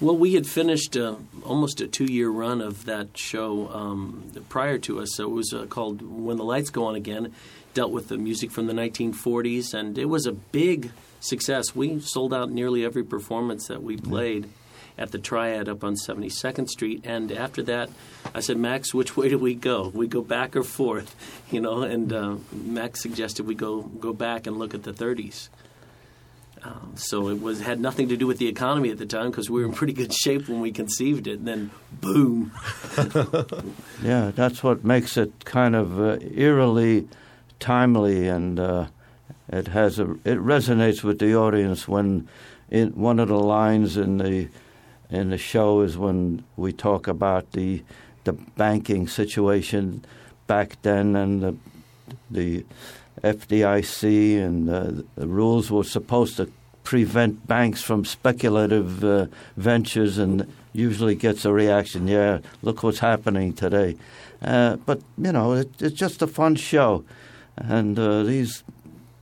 Well, we had finished uh, almost a two-year run of that show um, prior to us. So it was uh, called "When the Lights Go On Again." Dealt with the music from the 1940s, and it was a big success. We sold out nearly every performance that we played at the Triad up on 72nd Street. And after that, I said, Max, which way do we go? We go back or forth, [laughs] you know? And uh, Max suggested we go go back and look at the 30s. Um, so it was had nothing to do with the economy at the time because we were in pretty good shape when we conceived it. And then, boom! [laughs] Yeah, that's what makes it kind of uh, eerily timely and uh, it has a it resonates with the audience when in one of the lines in the in the show is when we talk about the the banking situation back then and the the FDIC and uh, the rules were supposed to prevent banks from speculative uh, ventures and usually gets a reaction yeah look what's happening today. Uh, but you know it, it's just a fun show and uh, these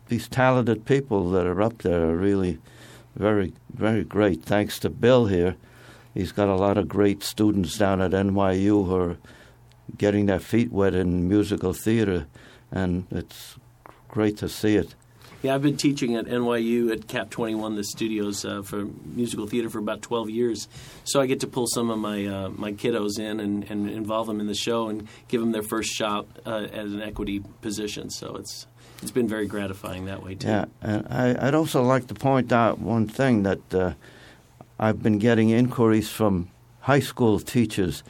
these talented people that are up there are really very very great. Thanks to Bill here he's got a lot of great students down at NYU who are getting their feet wet in musical theater and it's great to see it Yeah, I've been teaching at NYU at CAP21, the studios uh, for musical theater for about 12 years. So I get to pull some of my uh, my kiddos in and, and involve them in the show and give them their first shot uh, at an equity position. So it's it's been very gratifying that way too. Yeah, and I, I'd also like to point out one thing that uh, I've been getting inquiries from high school teachers,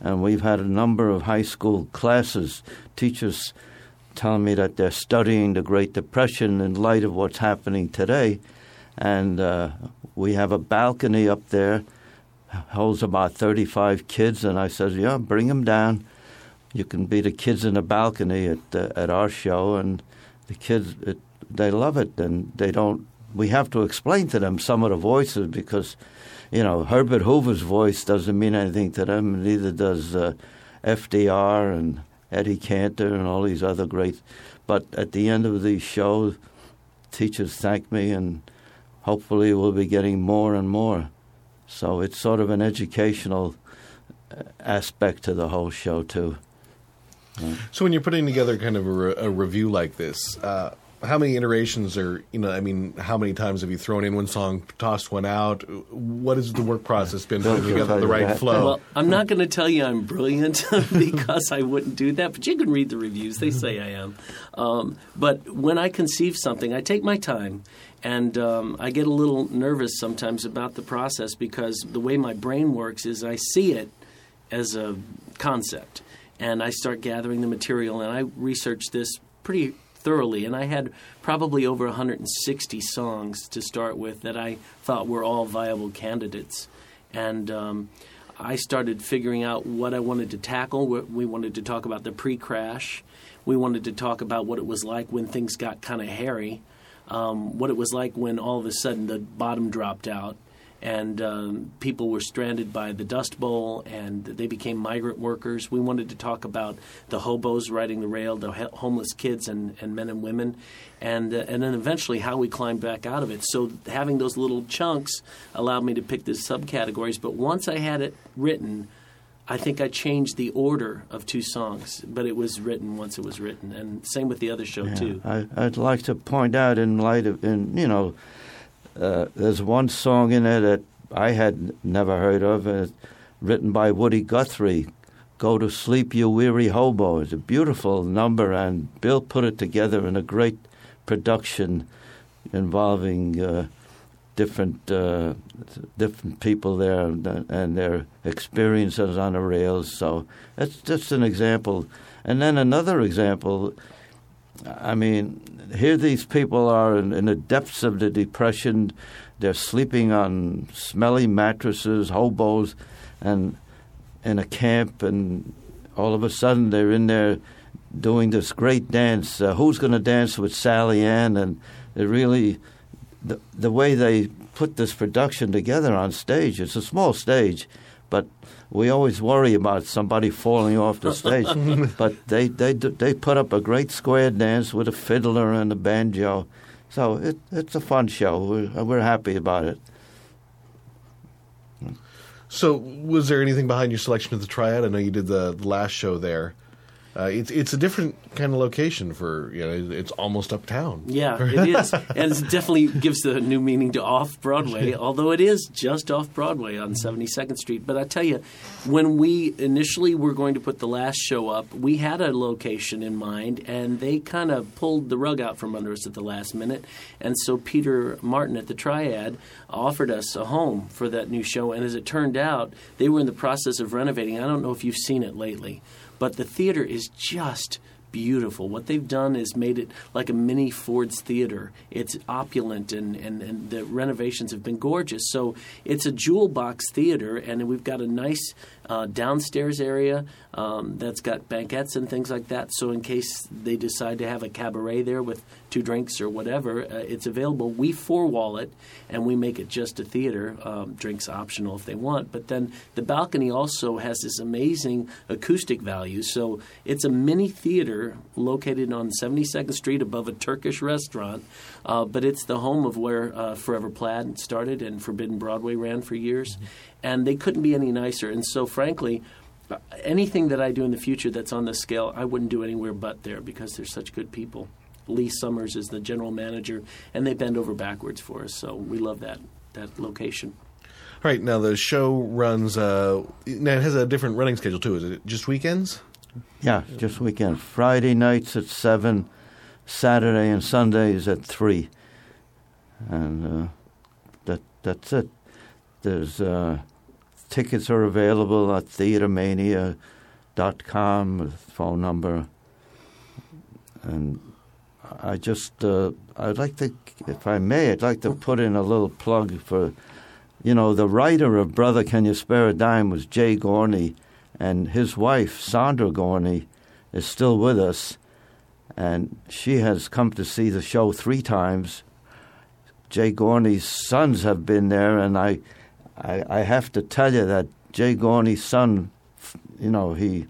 and we've had a number of high school classes, teachers telling me that they're studying the Great Depression in light of what's happening today. And uh, we have a balcony up there, holds about 35 kids, and I said, yeah, bring them down. You can be the kids in the balcony at at our show, and the kids it, they love it, and they don't. We have to explain to them some of the voices because, you know, Herbert Hoover's voice doesn't mean anything to them, neither does uh, FDR and Eddie Cantor and all these other great. But at the end of the show, teachers thank me, and hopefully we'll be getting more and more. So it's sort of an educational uh, aspect to the whole show too. So when you're putting together kind of a, re- a review like this, uh, how many iterations are you know? I mean, how many times have you thrown in one song, tossed one out? What has the work process been putting together the right flow? Well, I'm not going to tell you I'm brilliant [laughs] because I wouldn't do that, but you can read the reviews. They say I am. Um, but when I conceive something, I take my time. And um, I get a little nervous sometimes about the process because the way my brain works is I see it as a concept. And I start gathering the material and I research this pretty thoroughly. And I had probably over 160 songs to start with that I thought were all viable candidates. And um, I started figuring out what I wanted to tackle. We- wanted to talk about the pre crash, we wanted to talk about what it was like when things got kind of hairy, um, what it was like when all of a sudden the bottom dropped out. And um, people were stranded by the Dust Bowl, and they became migrant workers. We wanted to talk about the hobos riding the rail, the he- homeless kids and, and men and women, and uh, and then eventually how we climbed back out of it. So having those little chunks allowed me to pick the subcategories. But once I had it written, I think I changed the order of two songs, but it was written once it was written, and same with the other show Yeah, too. I, I'd like to point out in light of, in, you know, uh, there's one song in there that I had never heard of, uh, written by Woody Guthrie. Go to sleep, you weary hobo. It's a beautiful number, and Bill put it together in a great production involving uh, different uh, different people there and, and their experiences on the rails. So that's just an example. And then another example. I mean, here these people are in, in the depths of the depression. They're sleeping on smelly mattresses, hobos, and in a camp, and all of a sudden they're in there doing this great dance. Uh, who's going to dance with Sally Ann? And it really, the, the way they put this production together on stage, it's a small stage, but we always worry about somebody falling off the stage. [laughs] but they, they, they put up a great square dance with a fiddler and a banjo. So it, it's a fun show. We're, we're happy about it. So, was there anything behind your selection of the Triad? I know you did the, the last show there. Uh, it's it's a different kind of location for you know it's almost uptown. Yeah, it [laughs] is, and it definitely gives the new meaning to off Broadway. Although it is just off Broadway on Seventy Second Street. But I tell you, when we initially were going to put the last show up, we had a location in mind, and they kind of pulled the rug out from under us at the last minute. And so Peter Martin at the Triad offered us a home for that new show. And as it turned out, they were in the process of renovating. I don't know if you've seen it lately, but the theater is just beautiful. What they've done is made it like a mini Ford's Theater. It's opulent, and, and, and the renovations have been gorgeous. So it's a jewel box theater, and we've got a nice uh, downstairs area um, that's got banquettes and things like that. So in case they decide to have a cabaret there with two drinks or whatever, uh, it's available. We four wall it, and we make it just a theater. Um, drinks optional if they want. But then the balcony also has this amazing acoustic value. So it's a mini theater located on 72nd Street above a Turkish restaurant. Uh, but it's the home of where uh, Forever Plaid started and Forbidden Broadway ran for years. And they couldn't be any nicer. And so, frankly, uh, anything that I do in the future that's on this scale, I wouldn't do anywhere but there because they're such good people. Lee Summers is the general manager, and they bend over backwards for us. So we love that that location. All right, now the show runs. Uh, now it has a different running schedule too. Is it just weekends? Yeah, just weekend. Friday nights at seven, Saturday and Sundays at three, and uh, that that's it. There's uh, tickets are available at theatermania.com, phone number, and I just uh, I'd like to, if I may, I'd like to put in a little plug for, you know, the writer of Brother Can You Spare a Dime was Jay Gorney, and his wife Sandra Gorney is still with us, and she has come to see the show three times. Jay Gorney's sons have been there, and I, I, I have to tell you that Jay Gorney's son, you know, he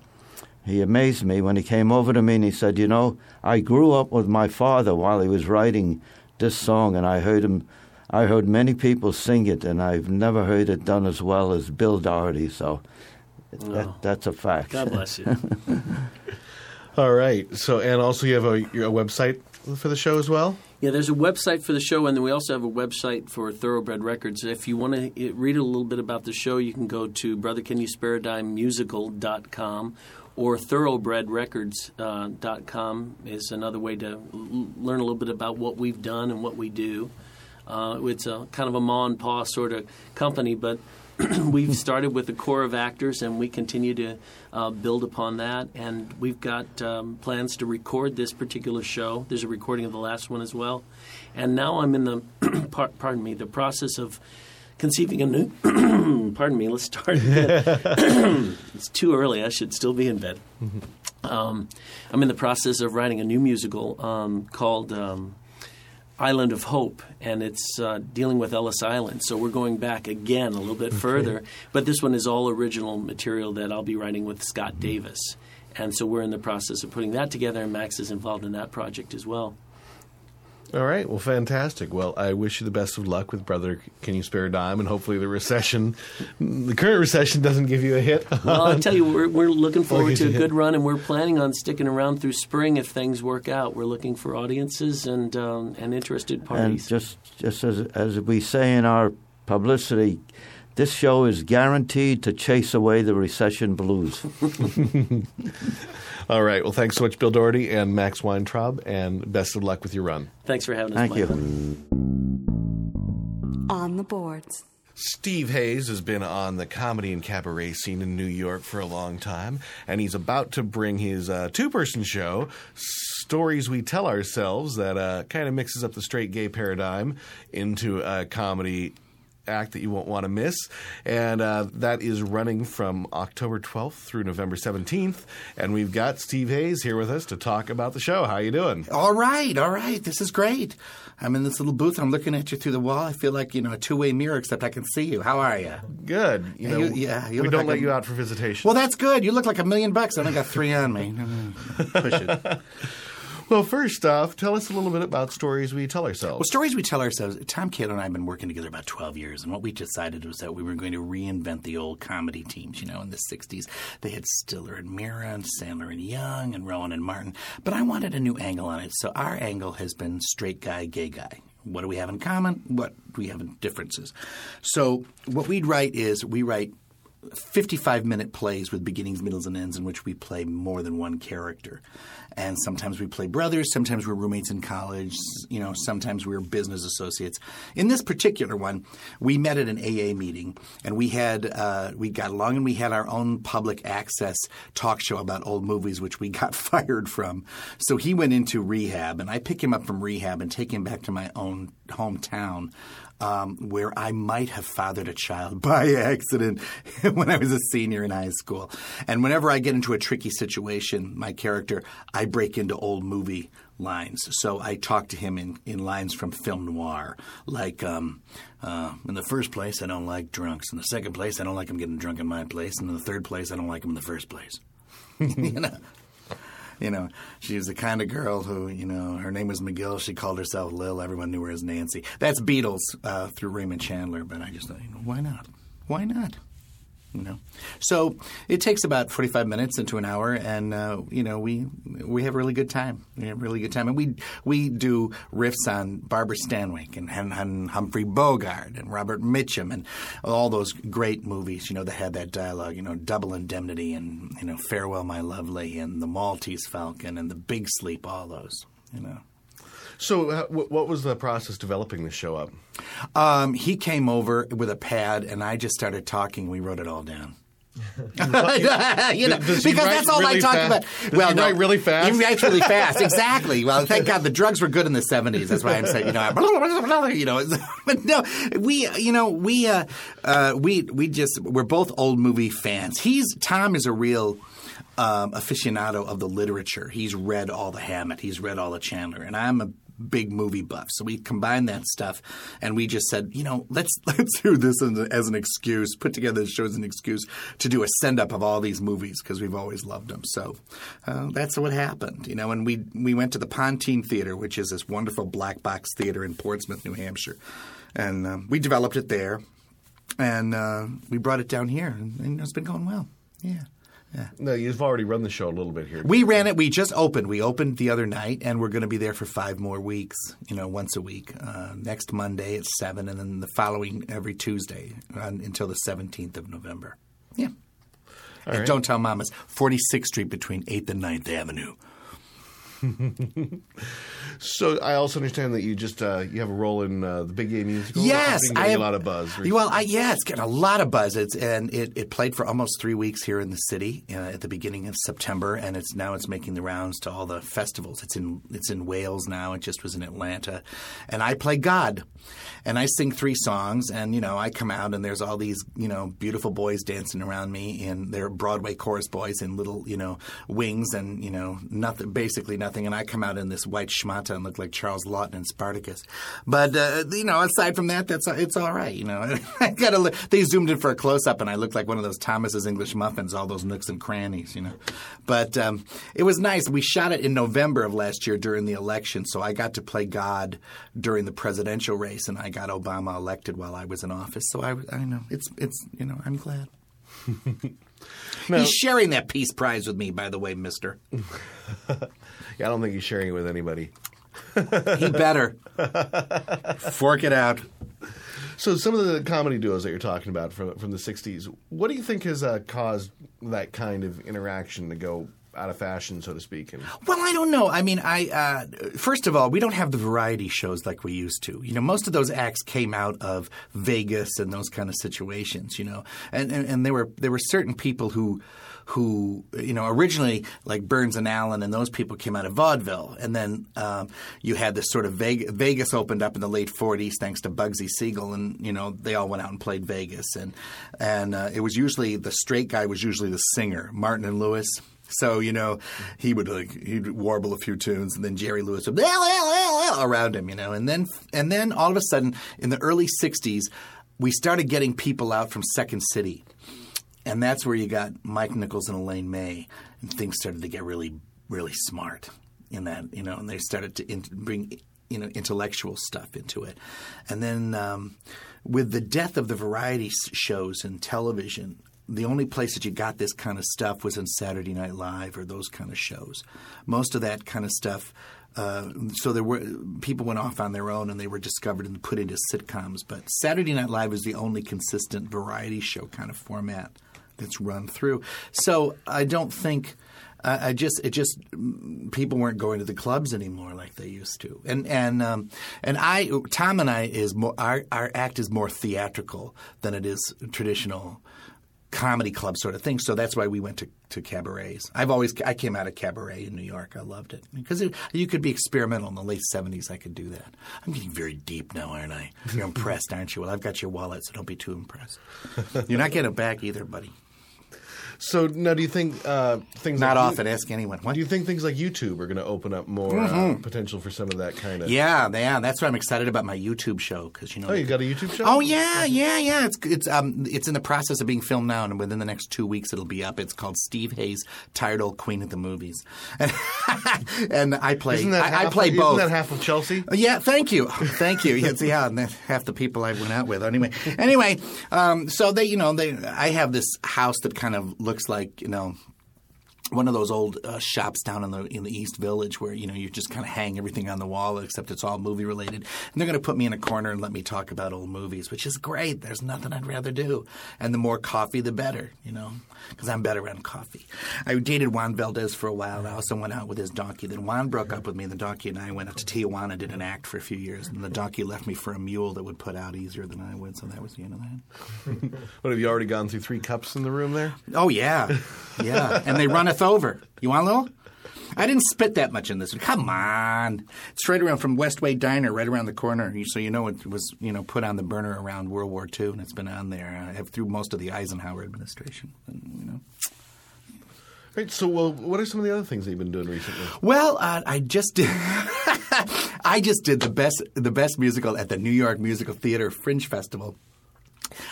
he amazed me when he came over to me and he said, You know, I grew up with my father while he was writing this song, and I heard him. I heard many people sing it, and I've never heard it done as well as Bill Doherty. So that, Oh. that's a fact. God bless you. [laughs] All right. So, and also you have a, a website for the show as well. Yeah, there's a website for the show, and then we also have a website for Thoroughbred Records. If you want to read a little bit about the show, you can go to brothercanyouspare-a-dime-musical.com or thoroughbredrecords.com is another way to l- learn a little bit about what we've done and what we do. Uh, it's a kind of a ma and pa sort of company, but [clears throat] we've started with a core of actors, and we continue to uh, build upon that. And we've got um, plans to record this particular show. There's a recording of the last one as well. And now I'm in the [clears throat] par- pardon me the process of conceiving a new. [clears throat] pardon me. Let's start. [laughs] it's too early. I should still be in bed. Um, I'm in the process of writing a new musical um, called. Island of Hope, and it's uh, dealing with Ellis Island. So we're going back again a little bit further, but this one is all original material that I'll be writing with Scott Davis. And so we're in the process of putting that together, and Max is involved in that project as well. All right. Well, fantastic. Well, I wish you the best of luck with Brother Can You Spare a Dime, and hopefully the recession, the current recession, doesn't give you a hit. Well, I'll tell you, we're, we're looking [laughs] forward gives to a you good run, and we're planning on sticking around through spring if things work out. We're looking for audiences and um, and interested And parties. just just as as we say in our publicity, this show is guaranteed to chase away the recession blues. [laughs] [laughs] All right. Well, thanks so much, Bill Doherty and Max Weintraub, and best of luck with your run. Thanks for having us. Thank Michael. you. On the boards. Steve Hayes has been on the comedy and cabaret scene in New York for a long time, and he's about to bring his uh, two person show, Stories We Tell Ourselves, that uh, kind of mixes up the straight gay paradigm into a comedy act that you won't want to miss. And uh, that is running from October 12th through November 17th. And we've got Steve Hayes here with us to talk about the show. How are you doing? All right, all right. This is great. I'm in this little booth. I'm looking at you through the wall. I feel like you know a two-way mirror, except I can see you. How are you? Good. You Yeah, know, you- yeah, you we don't like let a- you out for visitation. Well, that's good. You look like a million bucks. I only got three on me. [laughs] Push it. Well, first off, tell us a little bit about stories we tell ourselves. Well, stories we tell ourselves. Tom Cato and I have been working together about 12 years, and what we decided was that we were going to reinvent the old comedy teams. You know, in the 60s, they had Stiller and Meara, and Sandler and Young, and Rowan and Martin. But I wanted a new angle on it, so our angle has been straight guy, gay guy. What do we have in common? What do we have in differences? So, what we'd write is we write 55 minute plays with beginnings, middles, and ends in which we play more than one character. And sometimes we play brothers, sometimes we're roommates in college, you know, sometimes we're business associates. In this particular one, we met at an AA meeting and we had, uh, we got along and we had our own public access talk show about old movies, which we got [laughs] fired from. So he went into rehab and I pick him up from rehab and take him back to my own hometown um, where I might have fathered a child [laughs] by accident [laughs] when I was a senior in high school. And whenever I get into a tricky situation, my character, I break into old movie lines. So I talk to him in, in lines from film noir, like um, uh, in the first place, I don't like drunks. In the second place, I don't like them getting drunk in my place. And in the third place, I don't like them in the first place. [laughs] you know? You know, she was the kind of girl who, you know, her name was McGill. She called herself Lil. Everyone knew her as Nancy. That's Beatles uh, through Raymond Chandler, but I just thought, you know, why not? Why not? You know, so it takes about forty-five minutes into an hour, and uh, you know we we have a really good time. We have a really good time, and we we do riffs on Barbara Stanwyck and, and, Humphrey Bogart and Robert Mitchum and all those great movies. You know that had that dialogue. You know, Double Indemnity and you know Farewell My Lovely and The Maltese Falcon and The Big Sleep. All those. You know. So, uh, what was the process developing the show up? Um, he came over with a pad, and I just started talking. We wrote it all down. you [laughs] know, Does he because that's all really I talk fast? about. Does he write really fast? He writes really fast. [laughs] Exactly. Well, thank [laughs] God the drugs were good in the seventies. That's why I'm saying, you know, I- you know. But no, we, you know, we, uh, uh, we, we just we're both old movie fans. He's Tom is a real. Um, aficionado of the literature. He's read all the Hammett. He's read all the Chandler, and I'm a big movie buff. So we combined that stuff, and we just said, you know, let's [laughs] let's do this as, as an excuse. Put together the show as an excuse to do a send up of all these movies because we've always loved them. So uh, that's what happened, you know. And we we went to the Pontine Theater, which is this wonderful black box theater in Portsmouth, New Hampshire, and um, we developed it there, and uh, we brought it down here, and, and it's been going well. Yeah. Yeah. No, you've already run the show a little bit here. We ran it. We just opened. We opened the other night, and we're going to be there for five more weeks. You know, once a week. Uh, next Monday at seven, and then the following every Tuesday until the seventeenth of November. Yeah. and right. don't tell mamas. Forty Sixth Street between Eighth and 9th Avenue. So, I also understand that you just uh, you have a role in uh, the Big Gay musical. Yes, I have, a lot of buzz. recently. Well, I, yeah, it's getting a lot of buzz. It's, and it, it played for almost three weeks here in the city uh, at the beginning of September, and it's now it's making the rounds to all the festivals. It's in it's in Wales now. It just was in Atlanta, and I play God, and I sing three songs, and you know I come out and there's all these you know beautiful boys dancing around me, and they're Broadway chorus boys in little you know wings and you know nothing, basically nothing, and I come out in this white schmata and look like Charles Laughton and Spartacus, but uh, you know aside from that, that's it's all right. You know, [laughs] I gotta. Look, they zoomed in for a close up, and I looked like one of those Thomas's English muffins, all those nooks and crannies. You know, but um, it was nice. We shot it in November of last year during the election, so I got to play God during the presidential race, and I got Obama elected while I was in office. So I, I know it's it's you know I'm glad. [laughs] He's sharing that peace prize with me, by the way, Mister. [laughs] yeah, I don't think he's sharing it with anybody. [laughs] he better fork it out. So, some of the comedy duos that you're talking about from from the '60s, what do you think has uh, caused that kind of interaction to go out of fashion, so to speak? And Well, I don't know. I mean, I uh, first of all, we don't have the variety shows like we used to. You know, most of those acts came out of Vegas and those kind of situations. You know, and and, and there were there were certain people who who you know originally like Burns and Allen and those people came out of vaudeville, and then um, you had this sort of Vegas, Vegas opened up in the late '40s thanks to Bugsy Siegel, and you know they all went out and played Vegas, and and uh, it was usually the straight guy was usually the singer, Martin and Lewis. So you know, he would like he'd warble a few tunes, and then Jerry Lewis would around him, you know, and then and then all of a sudden in the early '60s, we started getting people out from Second City, and that's where you got Mike Nichols and Elaine May, and things started to get really really smart in that, you know, and they started to in- bring you know intellectual stuff into it, and then um, with the death of the variety shows and television the only place that you got this kind of stuff was in Saturday Night Live or those kind of shows. Most of that kind of stuff. Uh, so there were people went off on their own and they were discovered and put into sitcoms. But Saturday Night Live is the only consistent variety show kind of format that's run through. So I don't think. I just it just people weren't going to the clubs anymore like they used to, and and um, and I Tom and I is more our our act is more theatrical than it is traditional comedy club sort of thing. So that's why we went to, to cabarets. I've always I came out of cabaret in New York. I loved it because it, you could be experimental in the late seventies. I could do that. I'm getting very deep now, aren't I? You're [laughs] impressed, aren't you? Well, I've got your wallet, so don't be too impressed. You're not getting it back either, buddy. So now, do you think uh, things Not like often. Ask anyone. What? Do you think things like YouTube are going to open up more uh, Mhm. potential for some of that kind of? Yeah, yeah, that's why I'm excited about my YouTube show because you know. Oh, you got a YouTube show? Oh yeah, yeah, yeah. It's it's um it's in the process of being filmed now, and within the next two weeks it'll be up. It's called Steve Hayes, Tired Old Queen of the Movies, and, [laughs] and I play Isn't I, I play isn't both. that half of Chelsea? Yeah, thank you, [laughs] thank you. Yes, yeah, and half the people I went out with. Anyway, anyway, um, so they, you know, they, I have this house that kind of looks like, you know, one of those old uh, shops down in the in the East Village where you know you just kind of hang everything on the wall except it's all movie related. And they're going to put me in a corner and let me talk about old movies, which is great. There's nothing I'd rather do. And the more coffee, the better. You know, because I'm better around coffee. I dated Juan Valdez for a while. I also went out with his donkey. Then Juan broke up with me. The donkey and I went up to Tijuana, and did an act for a few years, and the donkey left me for a mule that would put out easier than I would. So that was the end of that. [laughs] What have you already gone through three cups in the room there? Oh yeah, yeah, and they runneth [laughs] over. You want a little? I didn't spit that much in this. one. Come on, it's right around from Westway Diner, right around the corner. So you know it was you know put on the burner around World War II, and it's been on there uh, through most of the Eisenhower administration. And, you know. Right. So, well, what are some of the other things that you've been doing recently? Well, uh, I just did. [laughs] I just did the best the best musical at the New York Musical Theater Fringe Festival.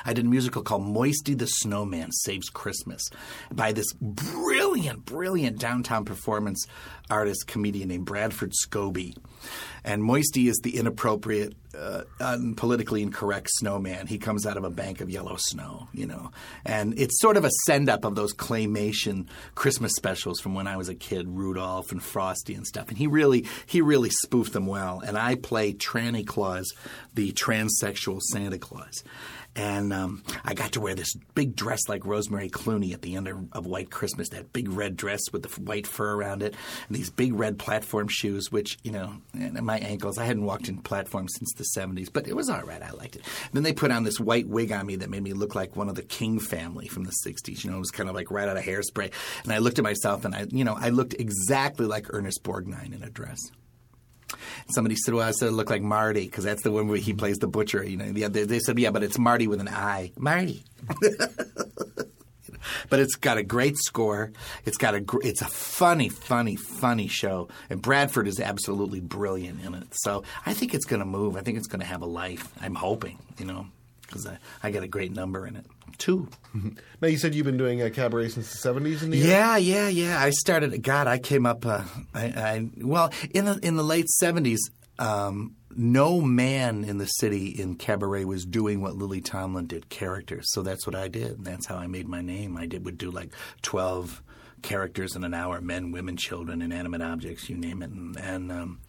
I did a musical called Moisty the Snowman Saves Christmas by this brilliant, brilliant downtown performance artist comedian named Bradford Scobie. And Moisty is the inappropriate, uh, politically incorrect snowman. He comes out of a bank of yellow snow, you know. And it's sort of a send up of those claymation Christmas specials from when I was a kid, Rudolph and Frosty and stuff. And he really, he really spoofed them well. And I play Tranny Claus, the transsexual Santa Claus. And um, I got to wear this big dress like Rosemary Clooney at the end of, White Christmas, that big red dress with the white fur around it, and these big red platform shoes, which, you know, and my ankles, I hadn't walked in platforms since the 70s, but it was all right. I liked it. Then they put on this white wig on me that made me look like one of the King family from the 60s. You know, it was kind of like right out of hairspray. And I looked at myself and I, you know, I looked exactly like Ernest Borgnine in a dress. Somebody said, "Well, I said it looked like Marty because that's the one where he plays the butcher." You know, they, they said, "Yeah, but it's Marty with an I, Marty." [laughs] but it's got a great score. It's got a gr- it's a funny, funny, funny show, and Bradford is absolutely brilliant in it. So I think it's going to move. I think it's going to have a life. I'm hoping, you know, because I, I got a great number in it. Two. Now, you said you've been doing a cabaret since the 70s in York? Yeah, yeah, yeah. I started. God, I came up. Uh, I, I well in the in the late seventies. Um, no man in the city in cabaret was doing what Lily Tomlin did, characters. So that's what I did, and that's how I made my name. I did would do like twelve characters in an hour: men, women, children, inanimate objects, you name it, and, and um,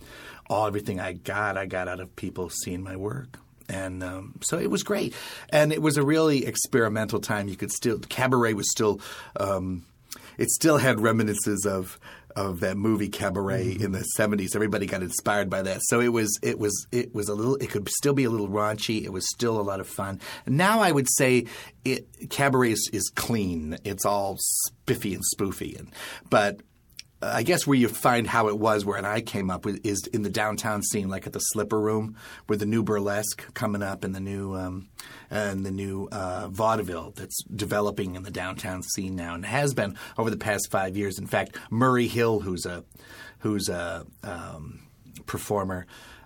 all everything I got, I got out of people seeing my work. And um, so it was great, and it was a really experimental time. You could still cabaret was still, um, it still had reminiscences of of that movie Cabaret in the seventies. Everybody got inspired by that, so it was it was it was a little. It could still be a little raunchy. It was still a lot of fun. Now I would say it cabaret is, is clean. It's all spiffy and spoofy, and but I guess where you find how it was where and I came up with is in the downtown scene, like at the Slipper Room, with the new burlesque coming up and the new um, and the new uh, vaudeville that's developing in the downtown scene now, and has been over the past five years. In fact, Murray Hill, who's a who's a um, performer.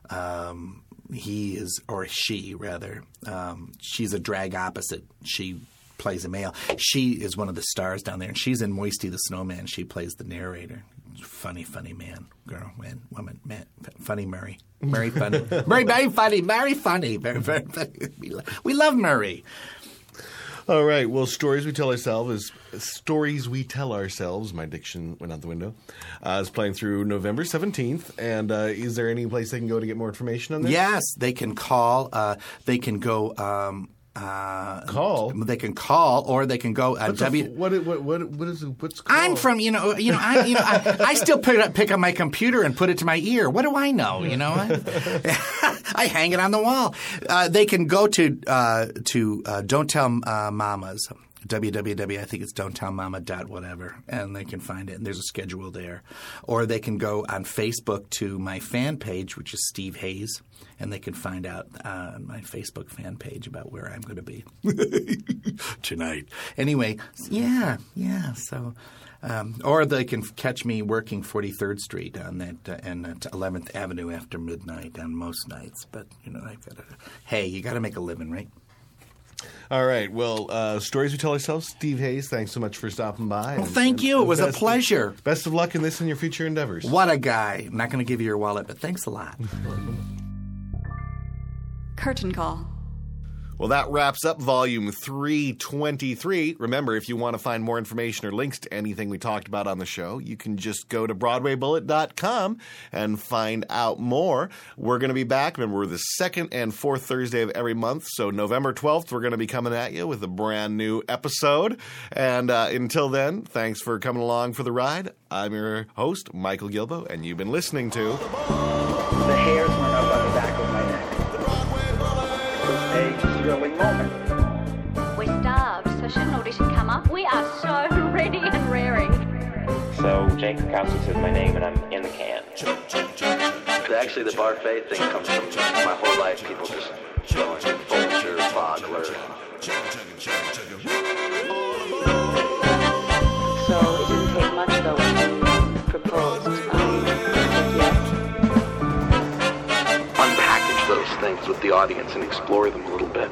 Um, he is, or she rather, um, she's a drag opposite. She plays a male. She is one of the stars down there, and she's in Moisty the Snowman. She plays the narrator. Funny, funny man, girl, man, woman, man, funny Murray, Murray, funny, [laughs] Murray, very funny, very funny, very, very funny. We, lo- we love Murray. All right. Well, stories we tell ourselves is stories we tell ourselves. My diction went out the window. Uh, is playing through November seventeenth. And uh, is there any place they can go to get more information on this? Yes, they can call. Uh, they can go. Um, Uh, Call? They can call, or they can go. Uh, What's a w- f- what, what, what, what is? What's called? I'm from you know you know I you know I, I still pick up pick up my computer and put it to my ear. What do I know? You know, I, [laughs] I hang it on the wall. Uh, they can go to uh, to uh, Don't Tell uh, Mamas www I think it's don't tell mama dot whatever and they can find it and there's a schedule there. Or they can go on Facebook to my fan page which is Steve Hayes and they can find out uh, on my Facebook fan page about where I'm going to be [laughs] tonight. Anyway yeah yeah so um, or they can catch me working 43rd Street on that uh, and at 11th Avenue after midnight on most nights but you know I've got to hey you got to make a living right All right. Well, uh, stories we tell ourselves. Steve Hayes, thanks so much for stopping by. Well, thank you. It was a best of- pleasure. best of luck in this and your future endeavors. What a guy. I'm not going to give you your wallet, but thanks a lot. Curtain call. Well, that wraps up volume 323. Remember, if you want to find more information or links to anything we talked about on the show, you can just go to BroadwayBullet.com and find out more. We're going to be back. Remember, we're the second and fourth Thursday of every month. So, November 12th, we're going to be coming at you with a brand new episode. And uh, until then, thanks for coming along for the ride. I'm your host, Michael Gilboe, and you've been listening to. The hairs We're starved, so should an audition come up? We are so [laughs] ready and raring. So Jake Krakowski says my name and I'm in the can. Actually, the Barfay thing comes from my whole life. People just going vulture, boggler. So it didn't take much though when you proposed. Um, Unpackage those things with the audience and explore them a little bit.